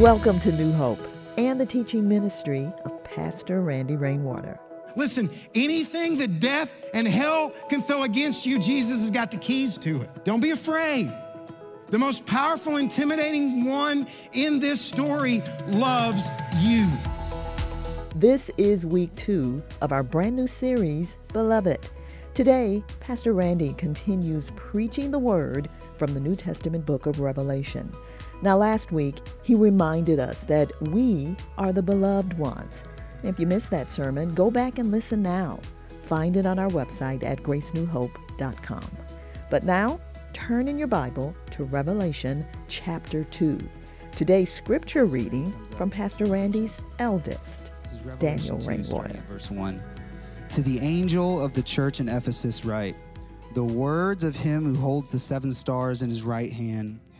Welcome to New Hope and the teaching ministry of Pastor Randy Rainwater. Listen, anything that death and hell can throw against you, Jesus has got the keys to it. Don't be afraid. The most powerful, intimidating one in this story loves you. This is week two of our brand new series, Beloved. Today, Pastor Randy continues preaching the word from the New Testament book of Revelation. Now, last week, he reminded us that we are the beloved ones. If you missed that sermon, go back and listen now. Find it on our website at gracenewhope.com. But now, turn in your Bible to Revelation chapter 2. Today's scripture reading from Pastor Randy's eldest, Daniel Rainwater. Verse 1. To the angel of the church in Ephesus, write The words of him who holds the seven stars in his right hand,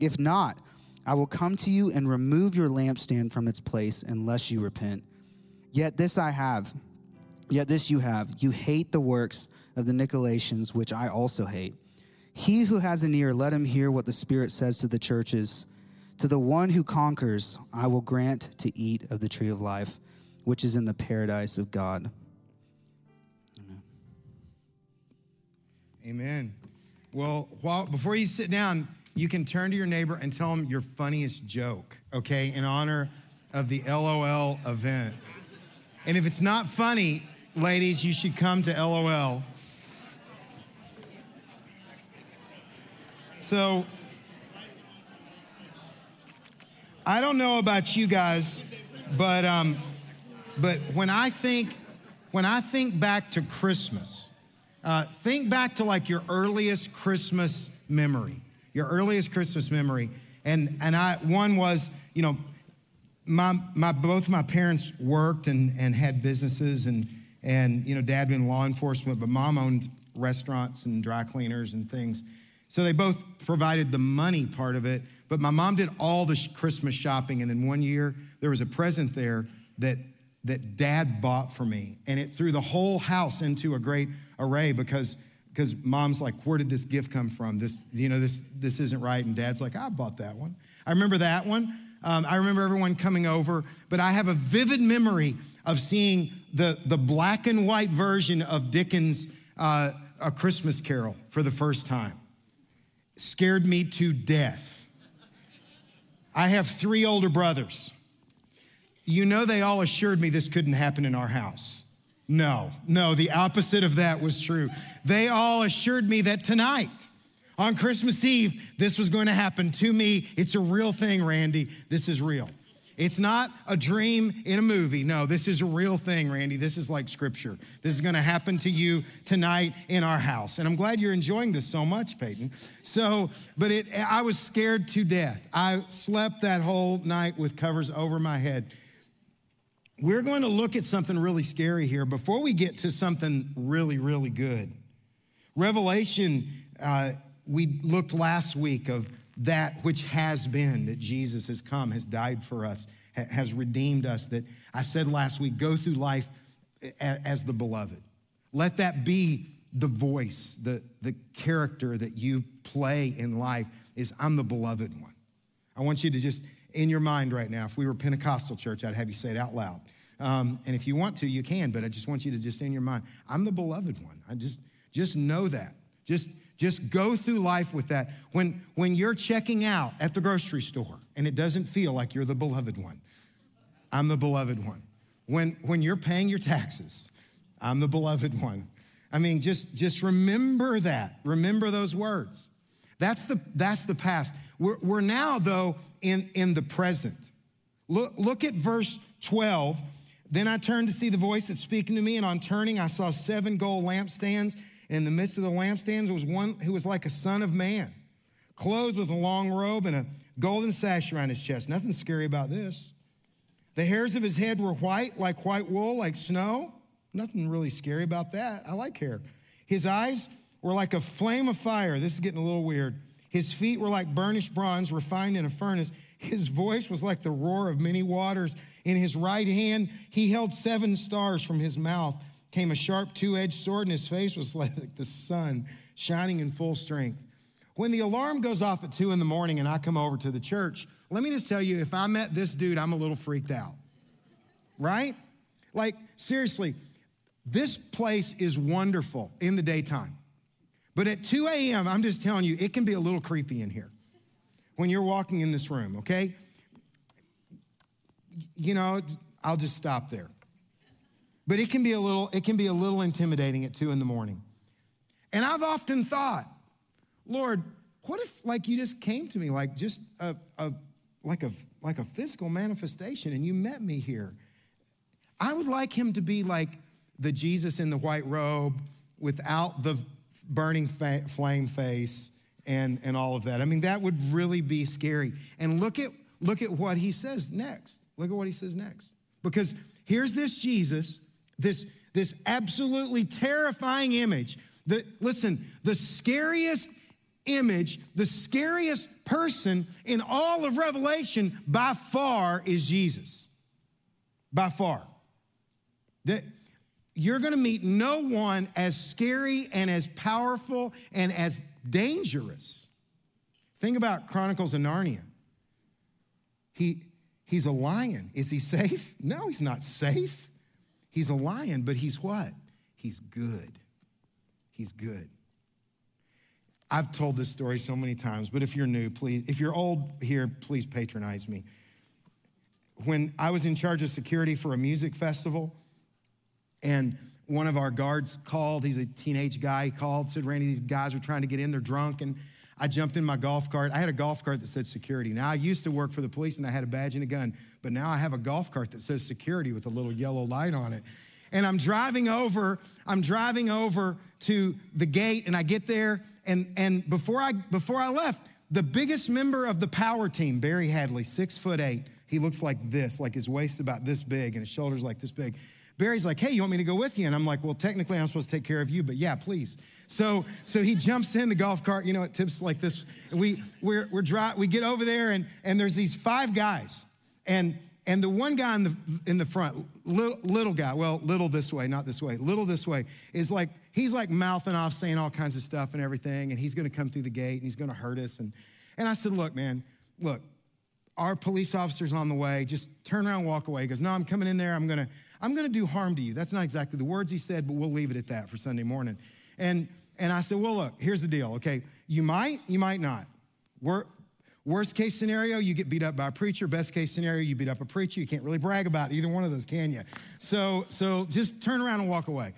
If not, I will come to you and remove your lampstand from its place unless you repent. Yet this I have, yet this you have. You hate the works of the Nicolaitans, which I also hate. He who has an ear, let him hear what the Spirit says to the churches. To the one who conquers, I will grant to eat of the tree of life, which is in the paradise of God. Amen. Amen. Well, while, before you sit down, you can turn to your neighbor and tell them your funniest joke, okay, in honor of the LOL event. And if it's not funny, ladies, you should come to LOL. So, I don't know about you guys, but um, but when I think when I think back to Christmas, uh, think back to like your earliest Christmas memory, your earliest Christmas memory, and and I one was you know my my both my parents worked and and had businesses and and you know dad been law enforcement, but mom owned restaurants and dry cleaners and things. So they both provided the money part of it, but my mom did all the Christmas shopping. And then one year, there was a present there that, that dad bought for me. And it threw the whole house into a great array because, because mom's like, where did this gift come from? This, you know, this, this isn't right. And dad's like, I bought that one. I remember that one. Um, I remember everyone coming over, but I have a vivid memory of seeing the, the black and white version of Dickens' uh, A Christmas Carol for the first time scared me to death. I have three older brothers. You know, they all assured me this couldn't happen in our house. No, no, the opposite of that was true. They all assured me that tonight, on Christmas Eve, this was going to happen to me. It's a real thing, Randy. This is real. It's not a dream in a movie. No, this is a real thing, Randy. This is like scripture. This is going to happen to you tonight in our house. And I'm glad you're enjoying this so much, Peyton. So, but it, I was scared to death. I slept that whole night with covers over my head. We're going to look at something really scary here before we get to something really, really good. Revelation, uh, we looked last week of that which has been, that Jesus has come, has died for us, has redeemed us. That I said last week, go through life as the beloved. Let that be the voice, the, the character that you play in life is I'm the beloved one. I want you to just, in your mind right now, if we were Pentecostal church, I'd have you say it out loud. Um, and if you want to, you can, but I just want you to just in your mind, I'm the beloved one. I just, just know that. Just, just go through life with that. When, when you're checking out at the grocery store and it doesn't feel like you're the beloved one, I'm the beloved one. When, when you're paying your taxes, I'm the beloved one. I mean, just, just remember that. Remember those words. That's the, that's the past. We're, we're now, though, in, in the present. Look, look at verse 12. Then I turned to see the voice that's speaking to me, and on turning, I saw seven gold lampstands in the midst of the lampstands was one who was like a son of man, clothed with a long robe and a golden sash around his chest. Nothing scary about this. The hairs of his head were white, like white wool, like snow. Nothing really scary about that. I like hair. His eyes were like a flame of fire. This is getting a little weird. His feet were like burnished bronze refined in a furnace. His voice was like the roar of many waters. In his right hand, he held seven stars. From his mouth came a sharp two edged sword, and his face was like the sun shining in full strength. When the alarm goes off at two in the morning and I come over to the church, let me just tell you if I met this dude, I'm a little freaked out. Right? Like, seriously, this place is wonderful in the daytime. But at 2 a.m., I'm just telling you, it can be a little creepy in here when you're walking in this room, okay? You know, I'll just stop there. But it can be a little, it can be a little intimidating at two in the morning. And I've often thought, Lord, what if like you just came to me like just a, a like a like a physical manifestation and you met me here? I would like him to be like the Jesus in the white robe without the burning fa- flame face and, and all of that. I mean, that would really be scary. And look at, look at what he says next. Look at what he says next. Because here's this Jesus, this, this absolutely terrifying image. The, listen, the scariest image, the scariest person in all of Revelation by far is Jesus. By far. That, you're going to meet no one as scary and as powerful and as dangerous. Think about Chronicles of Narnia. He, he's a lion. Is he safe? No, he's not safe. He's a lion, but he's what? He's good. He's good. I've told this story so many times, but if you're new, please, if you're old here, please patronize me. When I was in charge of security for a music festival, and one of our guards called. He's a teenage guy. He called, said, Randy, these guys are trying to get in. They're drunk. And I jumped in my golf cart. I had a golf cart that said security. Now, I used to work for the police and I had a badge and a gun, but now I have a golf cart that says security with a little yellow light on it. And I'm driving over, I'm driving over to the gate and I get there and, and before I before I left, the biggest member of the power team, Barry Hadley, six foot eight, he looks like this, like his waist's about this big and his shoulders like this big. Barry's like, hey, you want me to go with you? And I'm like, well, technically I'm supposed to take care of you, but yeah, please. So, so he jumps in the golf cart, you know, it tips like this. We, we're, we're dry, we get over there and, and there's these five guys. And, and the one guy in the, in the front, little, little guy, well, little this way, not this way, little this way, is like, he's like mouthing off, saying all kinds of stuff and everything. And he's going to come through the gate and he's going to hurt us. And, and I said, look, man, look, our police officer's on the way. Just turn around, walk away. He goes, no, I'm coming in there. I'm going to, I'm going to do harm to you. That's not exactly the words he said, but we'll leave it at that for Sunday morning. And, and I said, well, look, here's the deal, okay? You might, you might not. We're, worst case scenario, you get beat up by a preacher. Best case scenario, you beat up a preacher. You can't really brag about either one of those, can you? So, so just turn around and walk away.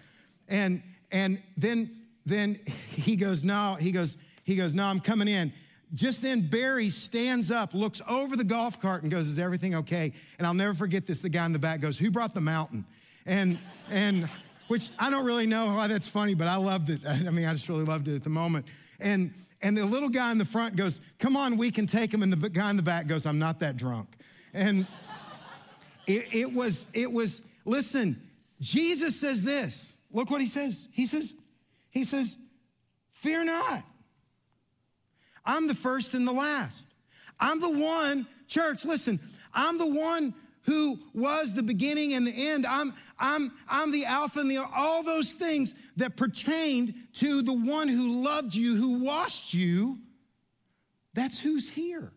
And, and then, then he goes, no, he goes, he goes, no, I'm coming in. Just then, Barry stands up, looks over the golf cart, and goes, Is everything okay? And I'll never forget this. The guy in the back goes, Who brought the mountain? And, and, which I don't really know why that's funny, but I loved it. I mean, I just really loved it at the moment. And, and the little guy in the front goes, Come on, we can take him. And the guy in the back goes, I'm not that drunk. And it, it was, it was, listen, Jesus says this. Look what he says. He says, He says, Fear not. I'm the first and the last. I'm the one, church, listen, I'm the one who was the beginning and the end. I'm, I'm, I'm the Alpha and the all those things that pertained to the one who loved you, who washed you. That's who's here.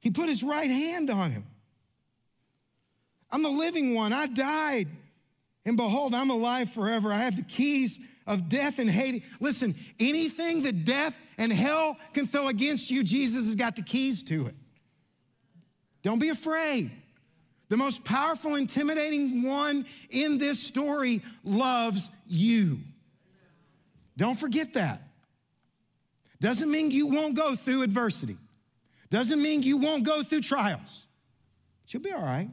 He put his right hand on him. I'm the living one. I died. And behold, I'm alive forever. I have the keys of death and Hades. Listen, anything that death and hell can throw against you, Jesus has got the keys to it. Don't be afraid. The most powerful, intimidating one in this story loves you. Don't forget that. Doesn't mean you won't go through adversity. Doesn't mean you won't go through trials. But you'll be all right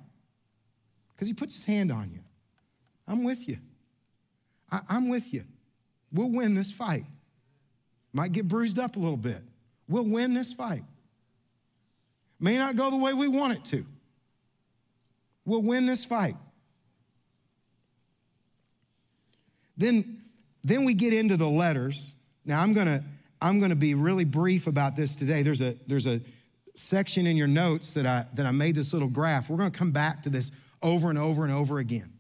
because he puts his hand on you. I'm with you. I, am with you. We'll win this fight. Might get bruised up a little bit. We'll win this fight. May not go the way we want it to. We'll win this fight. Then, then we get into the letters. Now I'm gonna, I'm gonna be really brief about this today. There's a, there's a section in your notes that I, that I made this little graph. We're gonna come back to this over and over and over again.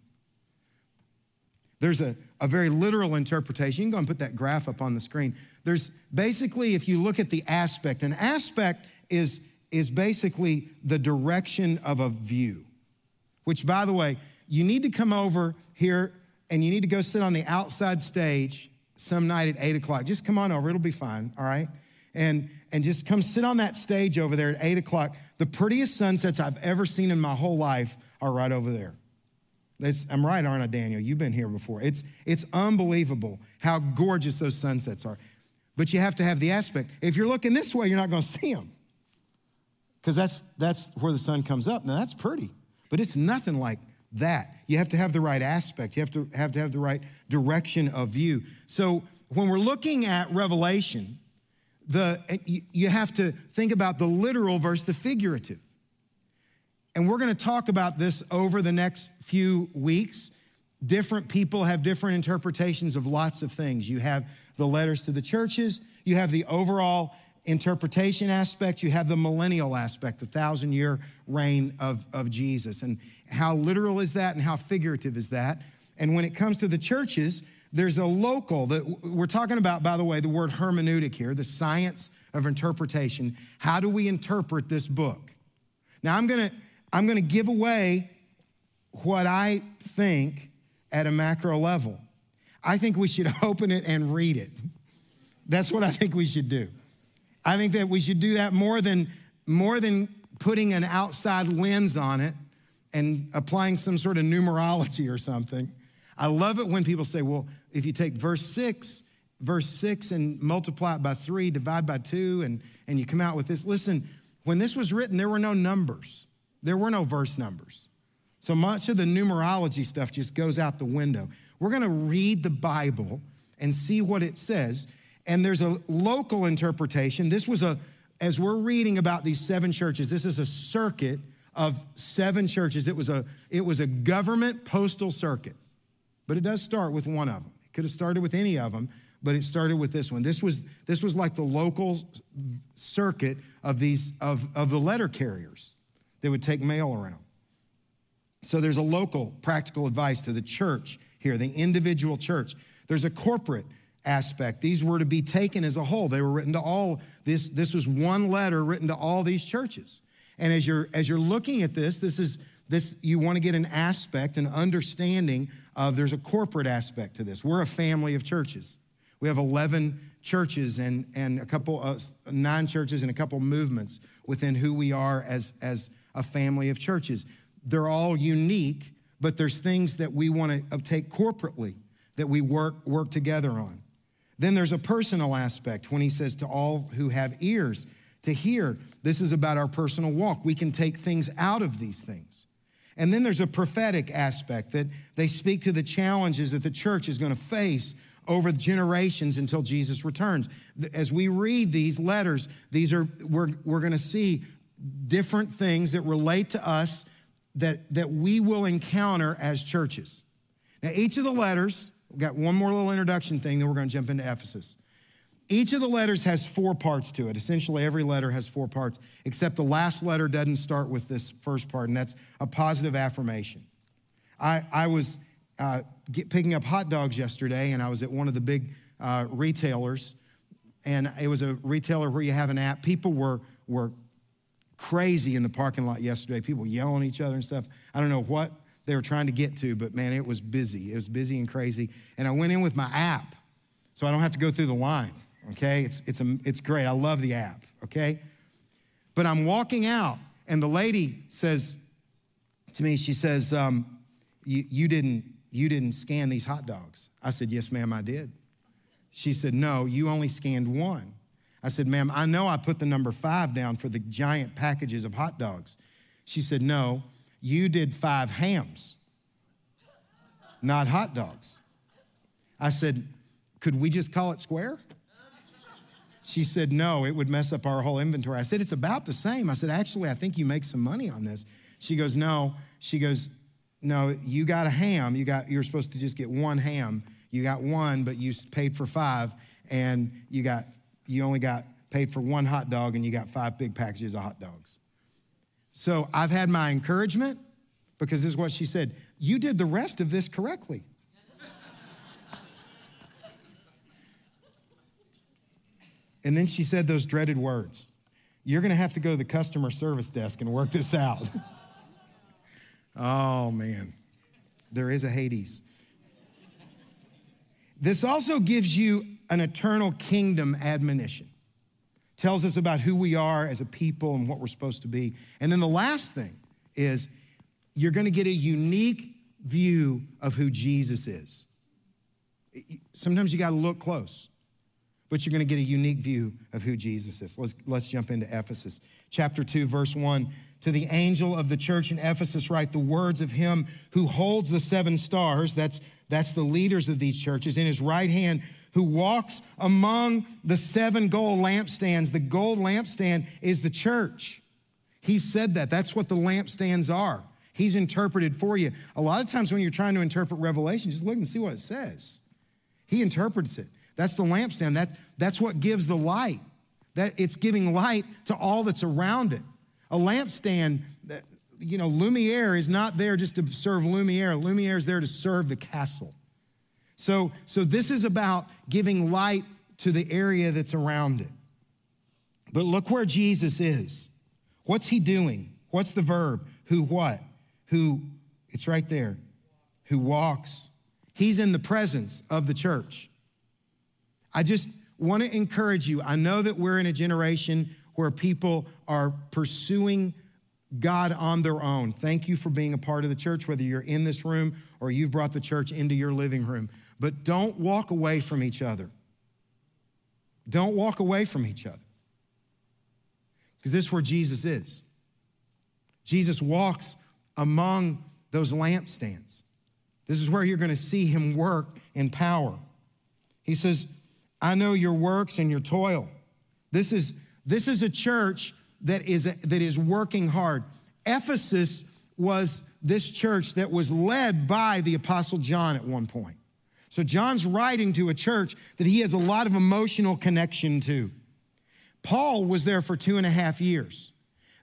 There's a, a very literal interpretation. You can go and put that graph up on the screen. There's basically, if you look at the aspect, an aspect is, is basically the direction of a view, which, by the way, you need to come over here and you need to go sit on the outside stage some night at eight o'clock. Just come on over, it'll be fine, all right? And, and just come sit on that stage over there at eight o'clock. The prettiest sunsets I've ever seen in my whole life are right over there. It's, I'm right, aren't I, Daniel? You've been here before. It's, it's unbelievable how gorgeous those sunsets are. But you have to have the aspect. If you're looking this way, you're not going to see them because that's, that's where the sun comes up. Now, that's pretty, but it's nothing like that. You have to have the right aspect. You have to have to have the right direction of view. So when we're looking at Revelation, the eh, you have to think about the literal versus the figurative. And we're going to talk about this over the next few weeks. Different people have different interpretations of lots of things. You have the letters to the churches, you have the overall interpretation aspect, you have the millennial aspect, the thousand year reign of, of Jesus. And how literal is that and how figurative is that? And when it comes to the churches, there's a local that we're talking about, by the way, the word hermeneutic here, the science of interpretation. How do we interpret this book? Now, I'm gonna, I'm gonna give away what I think at a macro level. I think we should open it and read it. That's what I think we should do. I think that we should do that more than, more than putting an outside lens on it and applying some sort of numerology or something. I love it when people say, well, if you take verse six, verse six and multiply it by three, divide by two, and, and you come out with this. Listen, when this was written, there were no numbers, there were no verse numbers. So much of the numerology stuff just goes out the window. We're gonna read the Bible and see what it says. And there's a local interpretation. This was a, as we're reading about these seven churches, this is a circuit of seven churches. It was a, it was a government postal circuit, but it does start with one of them. It could have started with any of them, but it started with this one. This was, this was like the local circuit of these, of, of the letter carriers that would take mail around. So there's a local practical advice to the church here, the individual church. There's a corporate aspect. These were to be taken as a whole. They were written to all, this, this was one letter written to all these churches. And as you're, as you're looking at this, this is, this, you want to get an aspect, an understanding of there's a corporate aspect to this. We're a family of churches. We have 11 churches and, and a couple, uh, nine churches and a couple movements within who we are as, as a family of churches. They're all unique, but there's things that we want to take corporately that we work, work together on. Then there's a personal aspect when he says to all who have ears to hear. This is about our personal walk. We can take things out of these things. And then there's a prophetic aspect that they speak to the challenges that the church is going to face over generations until Jesus returns. As we read these letters, these are we're, we're going to see different things that relate to us that, that we will encounter as churches. Now, each of the letters, we've got one more little introduction thing, then we're going to jump into Ephesus. Each of the letters has four parts to it. Essentially, every letter has four parts, except the last letter doesn't start with this first part, and that's a positive affirmation. I, I was uh, get, picking up hot dogs yesterday, and I was at one of the big uh, retailers, and it was a retailer where you have an app. People were, were crazy in the parking lot yesterday, people yelling at each other and stuff. I don't know what they were trying to get to, but man, it was busy. It was busy and crazy. And I went in with my app, so I don't have to go through the line okay? It's, it's, a, it's great. I love the app, okay? But I'm walking out, and the lady says to me, she says, um, you, you, didn't, you didn't scan these hot dogs. I said, Yes, ma'am, I did. She said, No, you only scanned one. I said, Ma'am, I know I put the number five down for the giant packages of hot dogs. She said, No, you did five hams, not hot dogs. I said, Could we just call it square? She said, No, it would mess up our whole inventory. I said, It's about the same. I said, Actually, I think you make some money on this. She goes, No. She goes, No, you got a ham. You got, you're supposed to just get one ham. You got one, but you paid for five, and you got, you only got paid for one hot dog, and you got five big packages of hot dogs. So I've had my encouragement because this is what she said. You did the rest of this correctly. And then she said those dreaded words You're going to have to go to the customer service desk and work this out. oh, man. There is a Hades. This also gives you an eternal kingdom admonition. Tells us about who we are as a people and what we're supposed to be. And then the last thing is you're going to get a unique view of who Jesus is. Sometimes you got to look close but you're going to get a unique view of who Jesus is. Let's, let's jump into Ephesus. Chapter 2, verse 1. To the angel of the church in Ephesus, write the words of him who holds the seven stars. That's, that's the leaders of these churches. In his right hand, who walks among the seven gold lampstands. The gold lampstand is the church. He said that. That's what the lampstands are. He's interpreted for you. A lot of times when you're trying to interpret Revelation, just look and see what it says. He interprets it. That's the lampstand. That's, that's what gives the light. That it's giving light to all that's around it. A lampstand, you know, Lumiere is not there just to serve Lumiere. Lumiere is there to serve the castle. So, so this is about giving light to the area that's around it. But look where Jesus is. What's he doing? What's the verb? Who what? Who, it's right there. Who walks. He's in the presence of the church. I just want to encourage you. I know that we're in a generation where people are pursuing God on their own. Thank you for being a part of the church, whether you're in this room or you've brought the church into your living room. But don't walk away from each other. Don't walk away from each other. Because this is where Jesus is. Jesus walks among those lampstands. This is where you're going to see him work in power. He says, I know your works and your toil. This is, this is a church that is, that is working hard. Ephesus was this church that was led by the Apostle John at one point. So John's writing to a church that he has a lot of emotional connection to. Paul was there for two and a half years.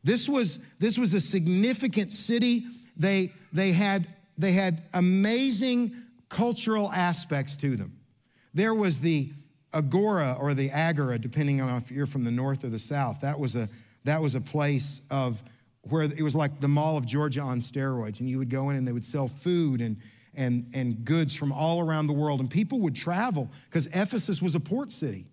This was, this was a significant city. They, they, had, they had amazing cultural aspects to them. There was the agora or the agora, depending on if you're from the north or the south, that was a, that was a place of where it was like the Mall of Georgia on steroids. And you would go in and they would sell food and, and, and goods from all around the world. And people would travel because Ephesus was a port city.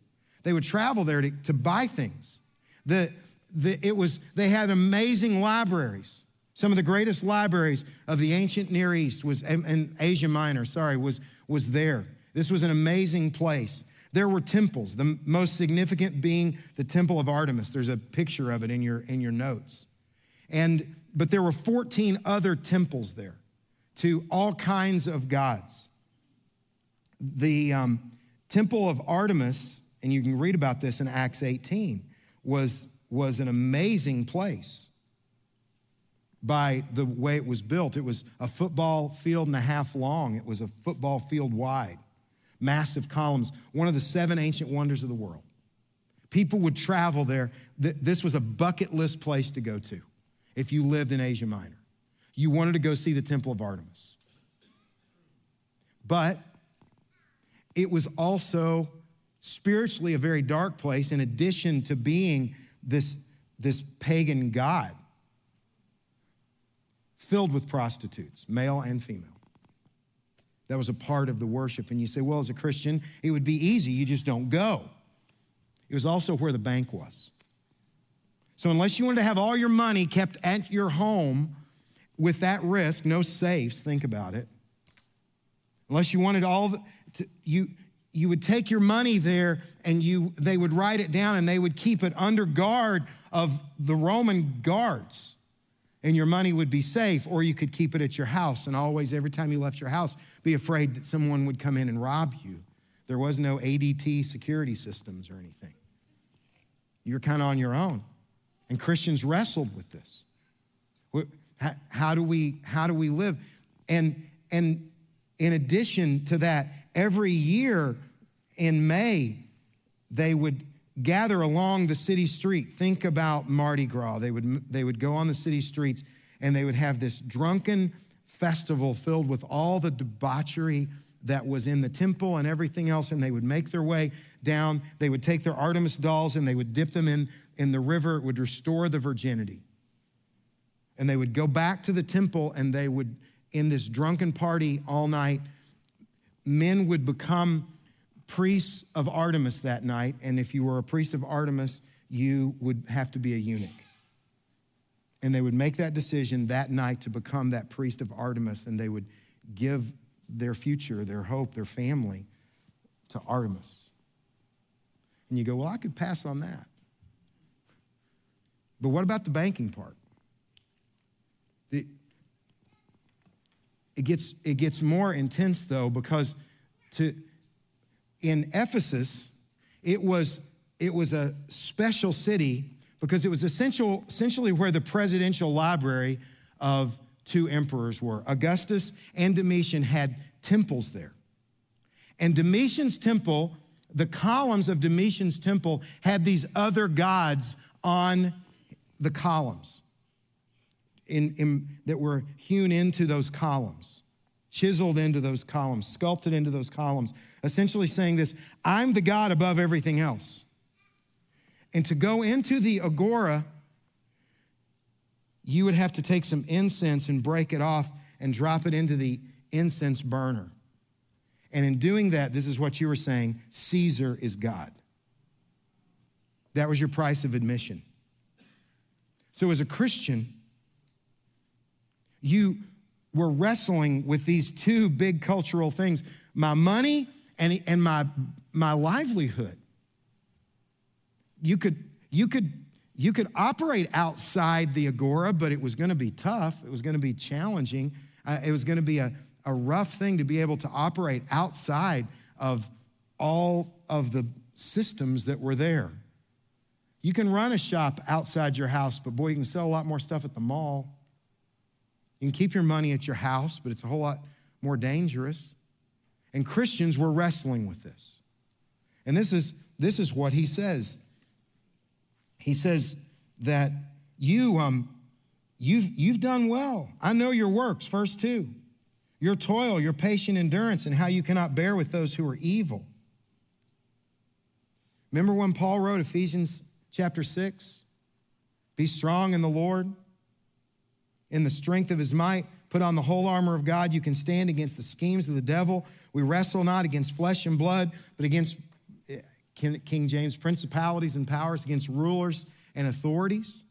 They would travel there to, to buy things. The, the, it was, they had amazing libraries. Some of the greatest libraries of the ancient Near East was, and Asia Minor, sorry, was, was there. This was an amazing place. There were temples, the most significant being the temple of Artemis. There's a picture of it in your, in your notes. And, but there were 14 other temples there to all kinds of gods. The um, temple of Artemis, and you can read about this in Acts 18, was, was an amazing place by the way it was built. It was a football field and a half long, it was a football field wide massive columns, one of the seven ancient wonders of the world. People would travel there. This was a bucket list place to go to if you lived in Asia Minor. You wanted to go see the Temple of Artemis. But it was also spiritually a very dark place, in addition to being this, this pagan god filled with prostitutes, male and female. That was a part of the worship. And you say, well, as a Christian, it would be easy. You just don't go. It was also where the bank was. So, unless you wanted to have all your money kept at your home with that risk, no safes, think about it. Unless you wanted all the, to, you, you would take your money there and you, they would write it down and they would keep it under guard of the Roman guards and your money would be safe, or you could keep it at your house and always, every time you left your house, be afraid that someone would come in and rob you. There was no ADT security systems or anything. you're kind of on your own. And Christians wrestled with this. How do we, how do we live? And, and in addition to that, every year in May, they would gather along the city street. Think about Mardi Gras. They would, they would go on the city streets and they would have this drunken festival filled with all the debauchery that was in the temple and everything else, and they would make their way down. They would take their Artemis dolls and they would dip them in, in the river. It would restore the virginity. And they would go back to the temple and they would, in this drunken party all night, men would become priests of Artemis that night. And if you were a priest of Artemis, you would have to be a eunuch. And they would make that decision that night to become that priest of Artemis, and they would give their future, their hope, their family to Artemis. And you go, well, I could pass on that. But what about the banking part? The, it, gets, it gets more intense, though, because to, in Ephesus, it was, it was a special city because it was essential, essentially where the presidential library of two emperors were. Augustus and Domitian had temples there. And Domitian's temple, the columns of Domitian's temple had these other gods on the columns in, in, that were hewn into those columns, chiseled into those columns, sculpted into those columns, essentially saying this I'm the God above everything else. And to go into the agora, you would have to take some incense and break it off and drop it into the incense burner. And in doing that, this is what you were saying Caesar is God. That was your price of admission. So, as a Christian, you were wrestling with these two big cultural things my money and, and my, my livelihood. You could, you, could, you could operate outside the agora, but it was going to be tough. It was going to be challenging. Uh, it was going to be a, a rough thing to be able to operate outside of all of the systems that were there. You can run a shop outside your house, but boy, you can sell a lot more stuff at the mall. You can keep your money at your house, but it's a whole lot more dangerous. And Christians were wrestling with this. And this is, this is what he says. He says that you, um, you've, you've done well. I know your works, verse 2. Your toil, your patient endurance, and how you cannot bear with those who are evil. Remember when Paul wrote Ephesians chapter 6? Be strong in the Lord in the strength of his might. Put on the whole armor of God. You can stand against the schemes of the devil. We wrestle not against flesh and blood, but against eh, King James principalities and powers, against rulers and authorities,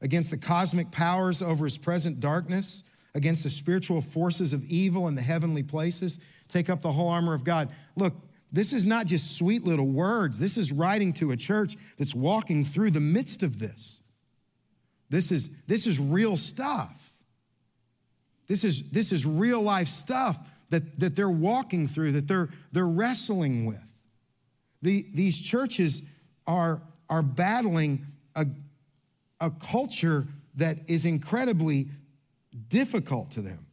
against the cosmic powers over his present darkness, against the spiritual forces of evil in the heavenly places. Take up the whole armor of God. Look, this is not just sweet little words. This is writing to a church that's walking through the midst of this. This is, this is real stuff. This is, this is real life stuff that, that they're walking through, that they're, they're wrestling with. The, these churches are, are battling a, a culture that is incredibly difficult to them.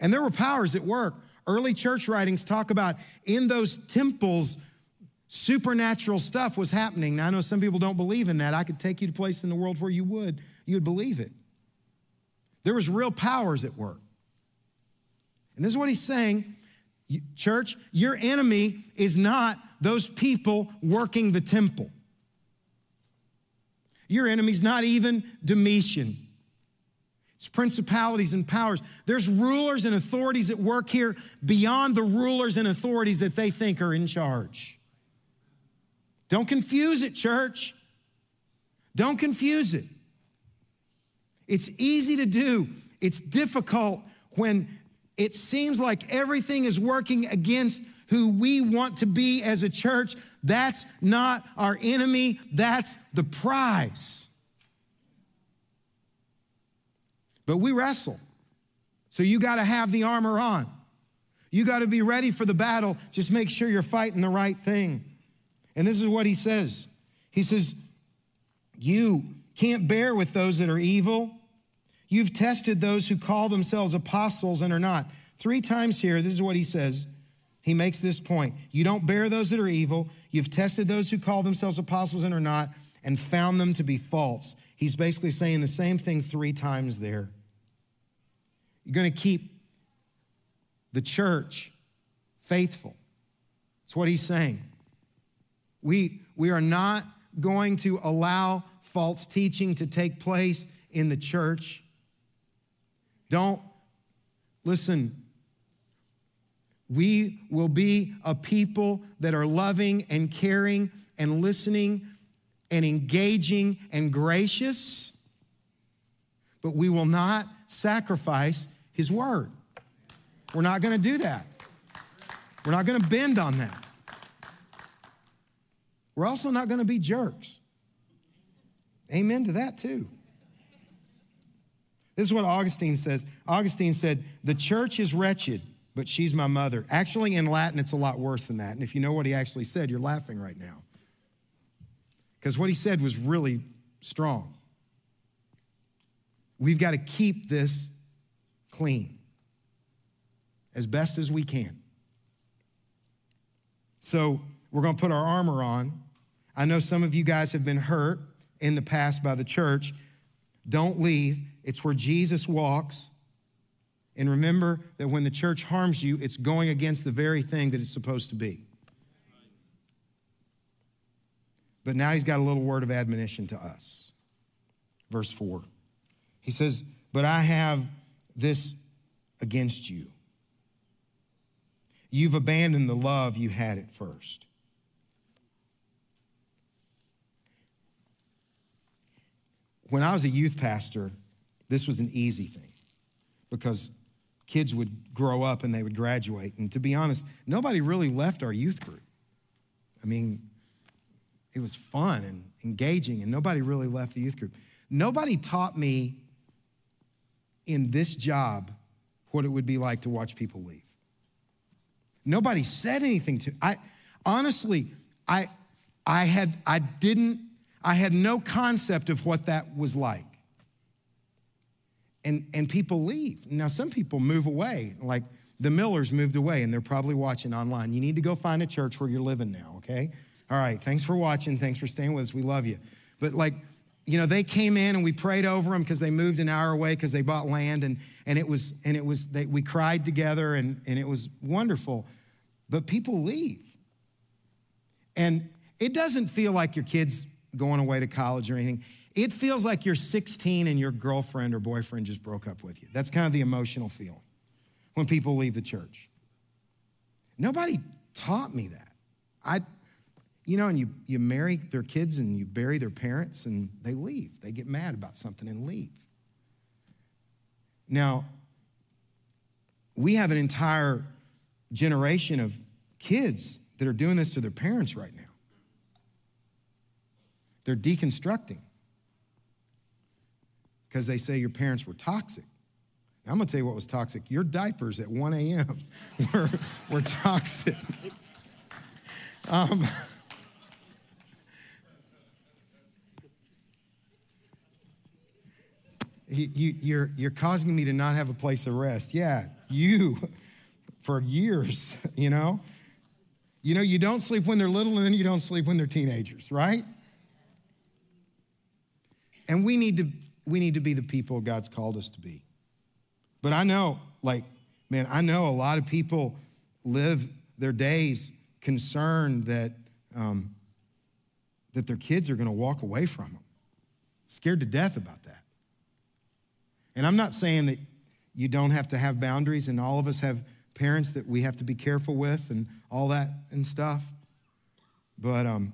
And there were powers at work. Early church writings talk about in those temples Supernatural stuff was happening. Now, I know some people don't believe in that. I could take you to a place in the world where you would, you would believe it. There was real powers at work. And this is what he's saying. Church, your enemy is not those people working the temple. Your enemy's not even Domitian. It's principalities and powers. There's rulers and authorities at work here beyond the rulers and authorities that they think are in charge. Don't confuse it, church. Don't confuse it. It's easy to do, it's difficult when it seems like everything is working against who we want to be as a church. That's not our enemy, that's the prize. But we wrestle. So you got to have the armor on. You got to be ready for the battle. Just make sure you're fighting the right thing. And this is what he says He says, You can't bear with those that are evil. You've tested those who call themselves apostles and are not. Three times here, this is what he says. He makes this point You don't bear those that are evil. You've tested those who call themselves apostles and are not, and found them to be false. He's basically saying the same thing three times there. You're going to keep the church faithful. That's what he's saying. We, we are not going to allow false teaching to take place in the church. Don't listen. We will be a people that are loving and caring and listening and engaging and gracious, but we will not sacrifice His word. We're not going to do that. We're not going to bend on that. We're also not going to be jerks. Amen to that, too. This is what Augustine says. Augustine said, The church is wretched, but she's my mother. Actually, in Latin, it's a lot worse than that. And if you know what he actually said, you're laughing right now. Because what he said was really strong. We've got to keep this clean as best as we can. So, we're going to put our armor on. I know some of you guys have been hurt in the past by the church. Don't leave. It's where Jesus walks. And remember that when the church harms you, it's going against the very thing that it's supposed to be. But now he's got a little word of admonition to us. Verse 4. He says, But I have this against you. You've abandoned the love you had at first. When I was a youth pastor, this was an easy thing because kids would grow up and they would graduate. And to be honest, nobody really left our youth group. I mean, it was fun and engaging, and nobody really left the youth group. Nobody taught me in this job what it would be like to watch people leave. Nobody said anything to I honestly I I had I didn't I had no concept of what that was like. And and people leave. Now some people move away like the Millers moved away and they're probably watching online. You need to go find a church where you're living now, okay? All right, thanks for watching. Thanks for staying with us. We love you. But like, you know, they came in and we prayed over them because they moved an hour away because they bought land and and it was and it was they, we cried together and and it was wonderful. But people leave. And it doesn't feel like your kids going away to college or anything. It feels like you're 16 and your girlfriend or boyfriend just broke up with you. That's kind of the emotional feeling when people leave the church. Nobody taught me that. I you know, and you, you marry their kids and you bury their parents and they leave. They get mad about something and leave. Now, we have an entire generation of kids that are doing this to their parents right now. They're deconstructing because they say your parents were toxic. Now, I'm gonna tell you what was toxic. Your diapers at 1 a.m. were, were toxic. Um, you, you're, you're causing me to not have a place of rest. Yeah, you for years, you know? You know, you don't sleep when they're little and then you don't sleep when they're teenagers, right? And we need to we need to be the people God's called us to be. But I know, like, man, I know a lot of people live their days concerned that um, that their kids are going to walk away from them, scared to death about that. And I'm not saying that you don't have to have boundaries, and all of us have parents that we have to be careful with and all that and stuff. But um,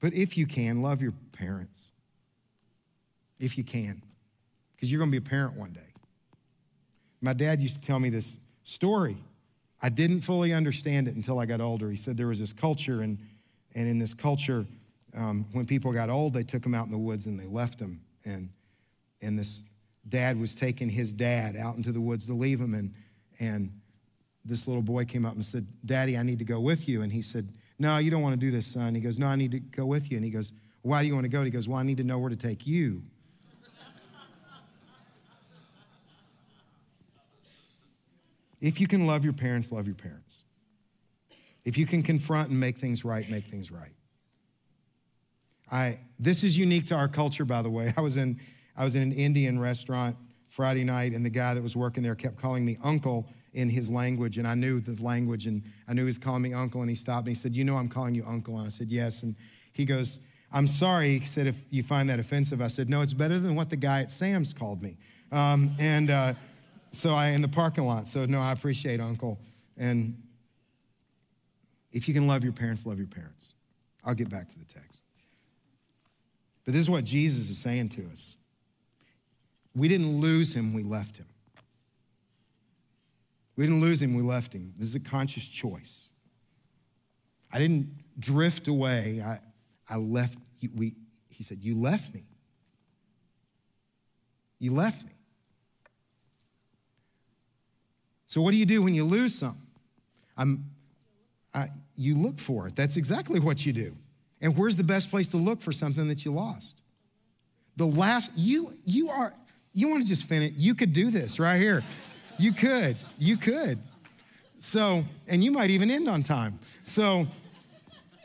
but if you can, love your parents. If you can, because you're going to be a parent one day. My dad used to tell me this story. I didn't fully understand it until I got older. He said there was this culture, and, and in this culture, um, when people got old, they took them out in the woods and they left them. And and this dad was taking his dad out into the woods to leave him and and this little boy came up and said daddy i need to go with you and he said No, you don't want to do this, son. He goes, No, I need to go with you. And he goes, Why do you want to go? And he goes, Well, I need to know where to take you. If you can love your parents, love your parents. If you can confront and make things right, make things right. I, this is unique to our culture, by the way. I was in, I was in an Indian restaurant Friday night, and the guy that was working there kept calling me uncle in his language, and I knew the language, and I knew he was calling me uncle, and he stopped me. He said, You know, I'm calling you uncle. And I said, Yes. And he goes, I'm sorry. He said, If you find that offensive, I said, No, it's better than what the guy at Sam's called me. Um, and uh, so I, in the parking lot, so no, I appreciate uncle. And if you can love your parents, love your parents. I'll get back to the text. But this is what Jesus is saying to us. We didn't lose him, we left him. We didn't lose him, we left him. This is a conscious choice. I didn't drift away. I, I left, we, he said, You left me. You left me. So, what do you do when you lose something? I'm, I, you look for it. That's exactly what you do. And where's the best place to look for something that you lost? The last, you, you are, you want to just finish, you could do this right here. You could, you could. So, and you might even end on time. So,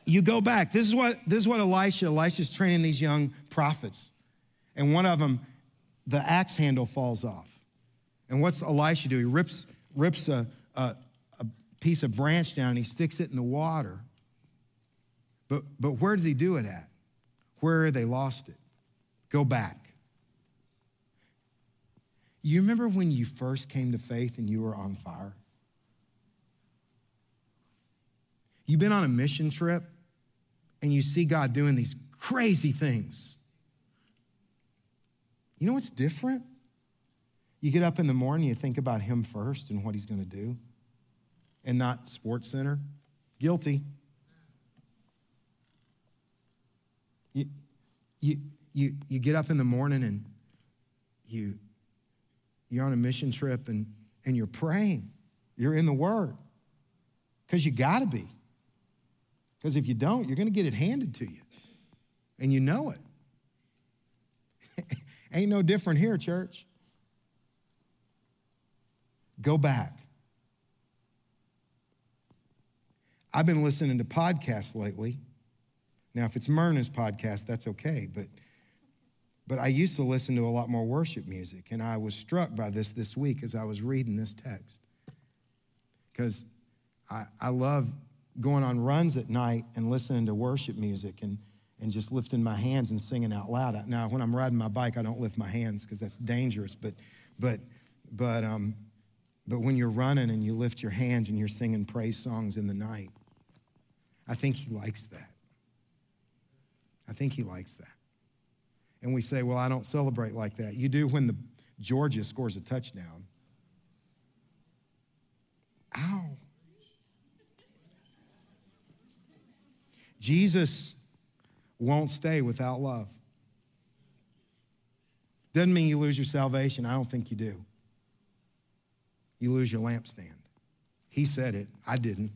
you go back. This is what this is what Elisha. Elisha's training these young prophets, and one of them, the axe handle falls off. And what's Elisha do? He rips rips a, a, a piece of branch down. And he sticks it in the water. But but where does he do it at? Where they lost it? Go back. You remember when you first came to faith and you were on fire? You've been on a mission trip and you see God doing these crazy things. You know what's different? You get up in the morning, you think about Him first and what He's going to do, and not Sports Center. Guilty. You, you, you, you get up in the morning and you you're on a mission trip and, and you're praying. You're in the Word. Because you got to be. Because if you don't, you're going to get it handed to you. And you know it. Ain't no different here, church. Go back. I've been listening to podcasts lately. Now, if it's Myrna's podcast, that's okay. But but I used to listen to a lot more worship music, and I was struck by this this week as I was reading this text. Because I, I love going on runs at night and listening to worship music and, and just lifting my hands and singing out loud. Now, when I'm riding my bike, I don't lift my hands because that's dangerous. But, but, but, um, but when you're running and you lift your hands and you're singing praise songs in the night, I think he likes that. I think he likes that and we say, Well, I don't celebrate like that. You do when the Georgia scores a touchdown. Ow. Jesus won't stay without love. Doesn't mean you lose your salvation. I don't think you do. You lose your lampstand. He said it. I didn't.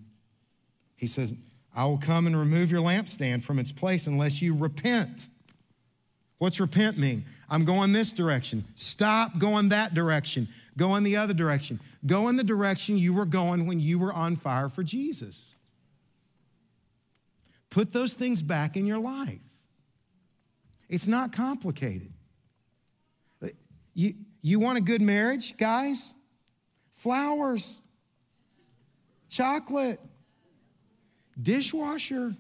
He says, I will come and remove your lampstand from its place unless you repent. What's repent mean? I'm going this direction. Stop going that direction. Go in the other direction. Go in the direction you were going when you were on fire for Jesus. Put those things back in your life. It's not complicated. You, you want a good marriage, guys? Flowers, chocolate, dishwasher,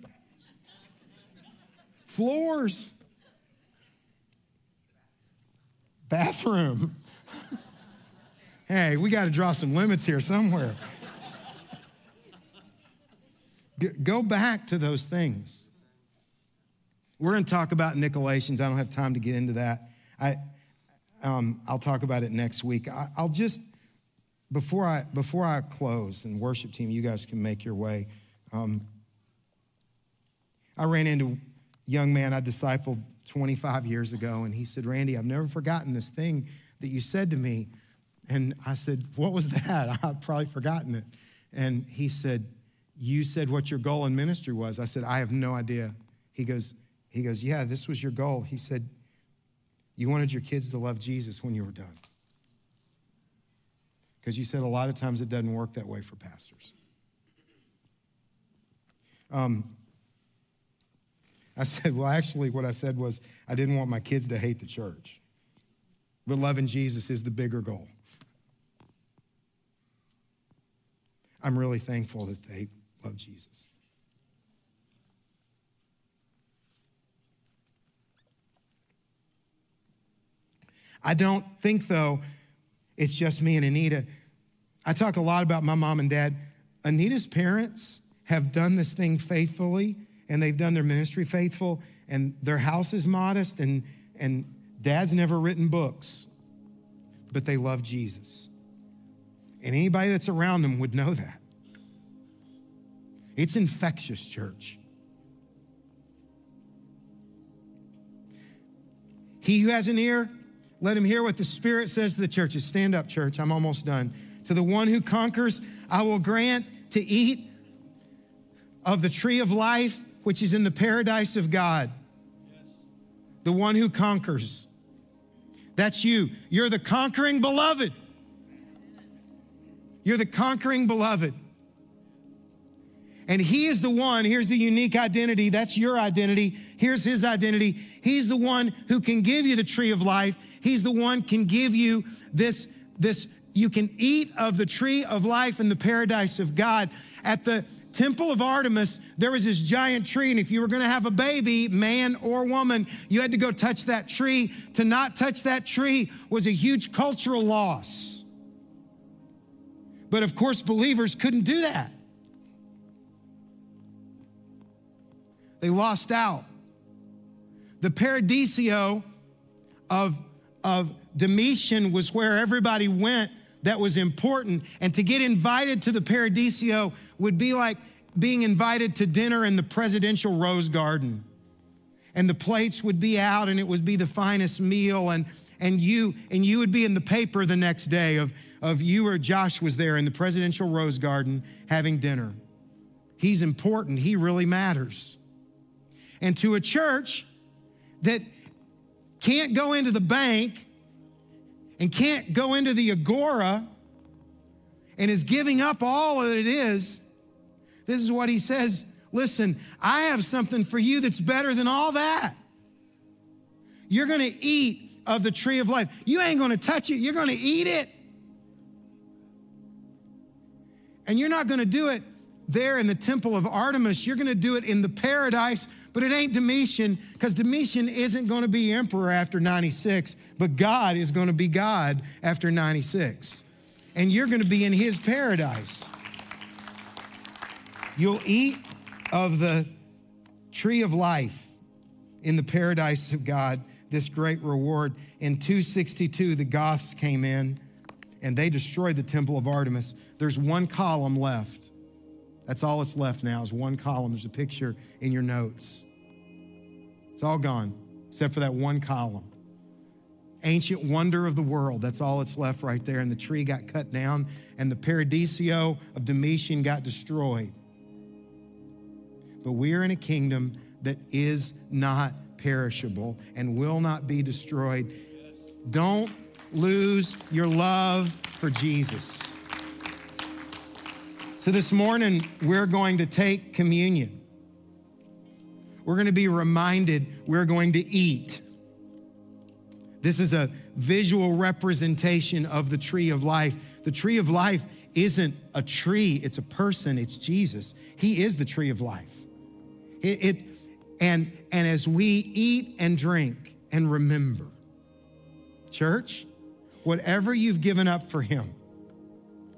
floors bathroom. hey, we got to draw some limits here somewhere. Go back to those things. We're going to talk about Nicolaitans. I don't have time to get into that. I, um, I'll talk about it next week. I, will just before I before I close and worship team, you guys can make your way. Um, I ran into a young man I discipled 25 years ago, and he said, Randy, I've never forgotten this thing that you said to me. And I said, What was that? I've probably forgotten it. And he said, You said what your goal in ministry was. I said, I have no idea. He goes, he goes, Yeah, this was your goal. He said, You wanted your kids to love Jesus when you were done. Because you said a lot of times it doesn't work that way for pastors. Um, I said, Well, actually, what I said was, I didn't want my kids to hate the church. But loving Jesus is the bigger goal. I'm really thankful that they love Jesus. I don't think, though, it's just me and Anita. I talk a lot about my mom and dad. Anita's parents have done this thing faithfully, and they've done their ministry faithful, and their house is modest, and, and dad's never written books, but they love Jesus. And anybody that's around them would know that. It's infectious, church. He who has an ear, let him hear what the Spirit says to the churches. Stand up, church. I'm almost done. To the one who conquers, I will grant to eat of the tree of life, which is in the paradise of God. The one who conquers. That's you. You're the conquering beloved. You're the conquering beloved. And he is the one, here's the unique identity. That's your identity. Here's his identity. He's the one who can give you the tree of life. He's the one can give you this, this, you can eat of the tree of life in the paradise of God. At the temple of Artemis, there was this giant tree, and if you were gonna have a baby, man or woman, you had to go touch that tree. To not touch that tree was a huge cultural loss. But of course, believers couldn't do that. They lost out. The paradisio of of Domitian was where everybody went that was important. And to get invited to the Paradisio would be like being invited to dinner in the presidential rose garden. And the plates would be out and it would be the finest meal. And, and, you, and you would be in the paper the next day of, of you or Josh was there in the presidential rose garden having dinner. He's important, he really matters. And to a church that can't go into the bank and can't go into the agora and is giving up all that it is, this is what he says Listen, I have something for you that's better than all that. You're gonna eat of the tree of life. You ain't gonna touch it, you're gonna eat it. And you're not gonna do it there in the temple of Artemis, you're gonna do it in the paradise but it ain't Domitian because Domitian isn't going to be emperor after 96, but God is going to be God after 96. And you're going to be in his paradise. You'll eat of the tree of life in the paradise of God, this great reward. In 262, the Goths came in and they destroyed the temple of Artemis. There's one column left. That's all that's left now is one column. There's a picture in your notes. It's all gone, except for that one column. Ancient wonder of the world. That's all that's left right there. And the tree got cut down, and the paradisio of Domitian got destroyed. But we are in a kingdom that is not perishable and will not be destroyed. Don't lose your love for Jesus. So this morning, we're going to take communion. We're going to be reminded we're going to eat. This is a visual representation of the tree of life. The tree of life isn't a tree, it's a person, it's Jesus. He is the tree of life. It, it and and as we eat and drink and remember, church, whatever you've given up for him,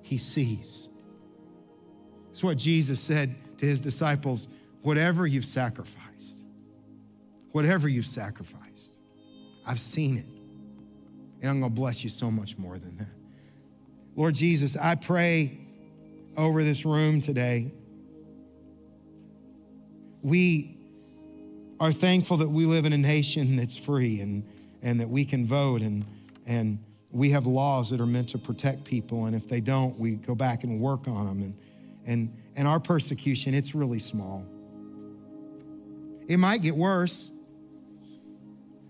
he sees. That's what Jesus said to his disciples whatever you've sacrificed, whatever you've sacrificed, I've seen it. And I'm going to bless you so much more than that. Lord Jesus, I pray over this room today. We are thankful that we live in a nation that's free and, and that we can vote and, and we have laws that are meant to protect people. And if they don't, we go back and work on them. And, and, and our persecution, it's really small. It might get worse.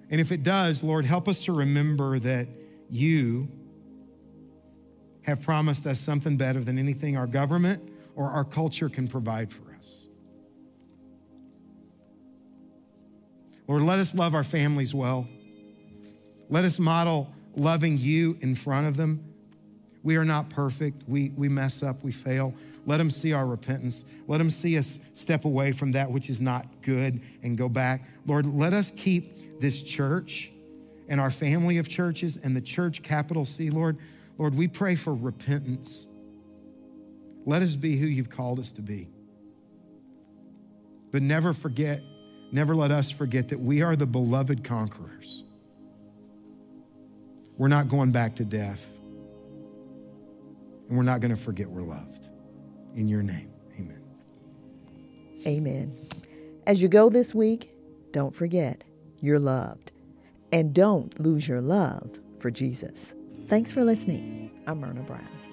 And if it does, Lord, help us to remember that you have promised us something better than anything our government or our culture can provide for us. Lord, let us love our families well. Let us model loving you in front of them. We are not perfect. We, we mess up, we fail. Let them see our repentance. Let them see us step away from that which is not good and go back. Lord, let us keep this church and our family of churches and the church, capital C, Lord. Lord, we pray for repentance. Let us be who you've called us to be. But never forget, never let us forget that we are the beloved conquerors. We're not going back to death. And we're not going to forget we're loved. In your name, amen. Amen. As you go this week, don't forget you're loved. And don't lose your love for Jesus. Thanks for listening. I'm Myrna Brown.